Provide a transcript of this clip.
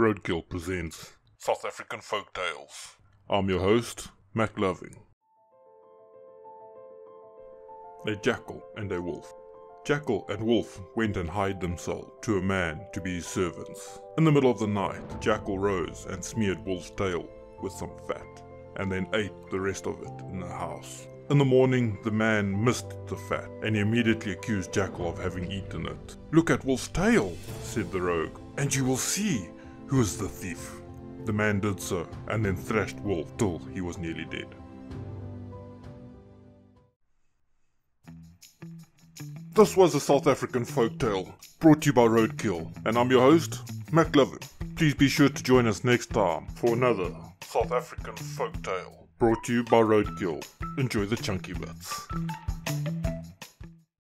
Roadkill presents South African Folk Tales. I'm your host, Mac Loving. A jackal and a wolf. Jackal and wolf went and hid themselves to a man to be his servants. In the middle of the night, Jackal rose and smeared wolf's tail with some fat, and then ate the rest of it in the house. In the morning, the man missed the fat, and he immediately accused Jackal of having eaten it. Look at Wolf's tail, said the rogue, and you will see who is the thief. The man did so, and then thrashed Wolf till he was nearly dead. This was a South African folk tale brought to you by Roadkill, and I'm your host, Mac Lovin. Please be sure to join us next time for another South African folk tale brought to you by Roadkill. Enjoy the chunky bits.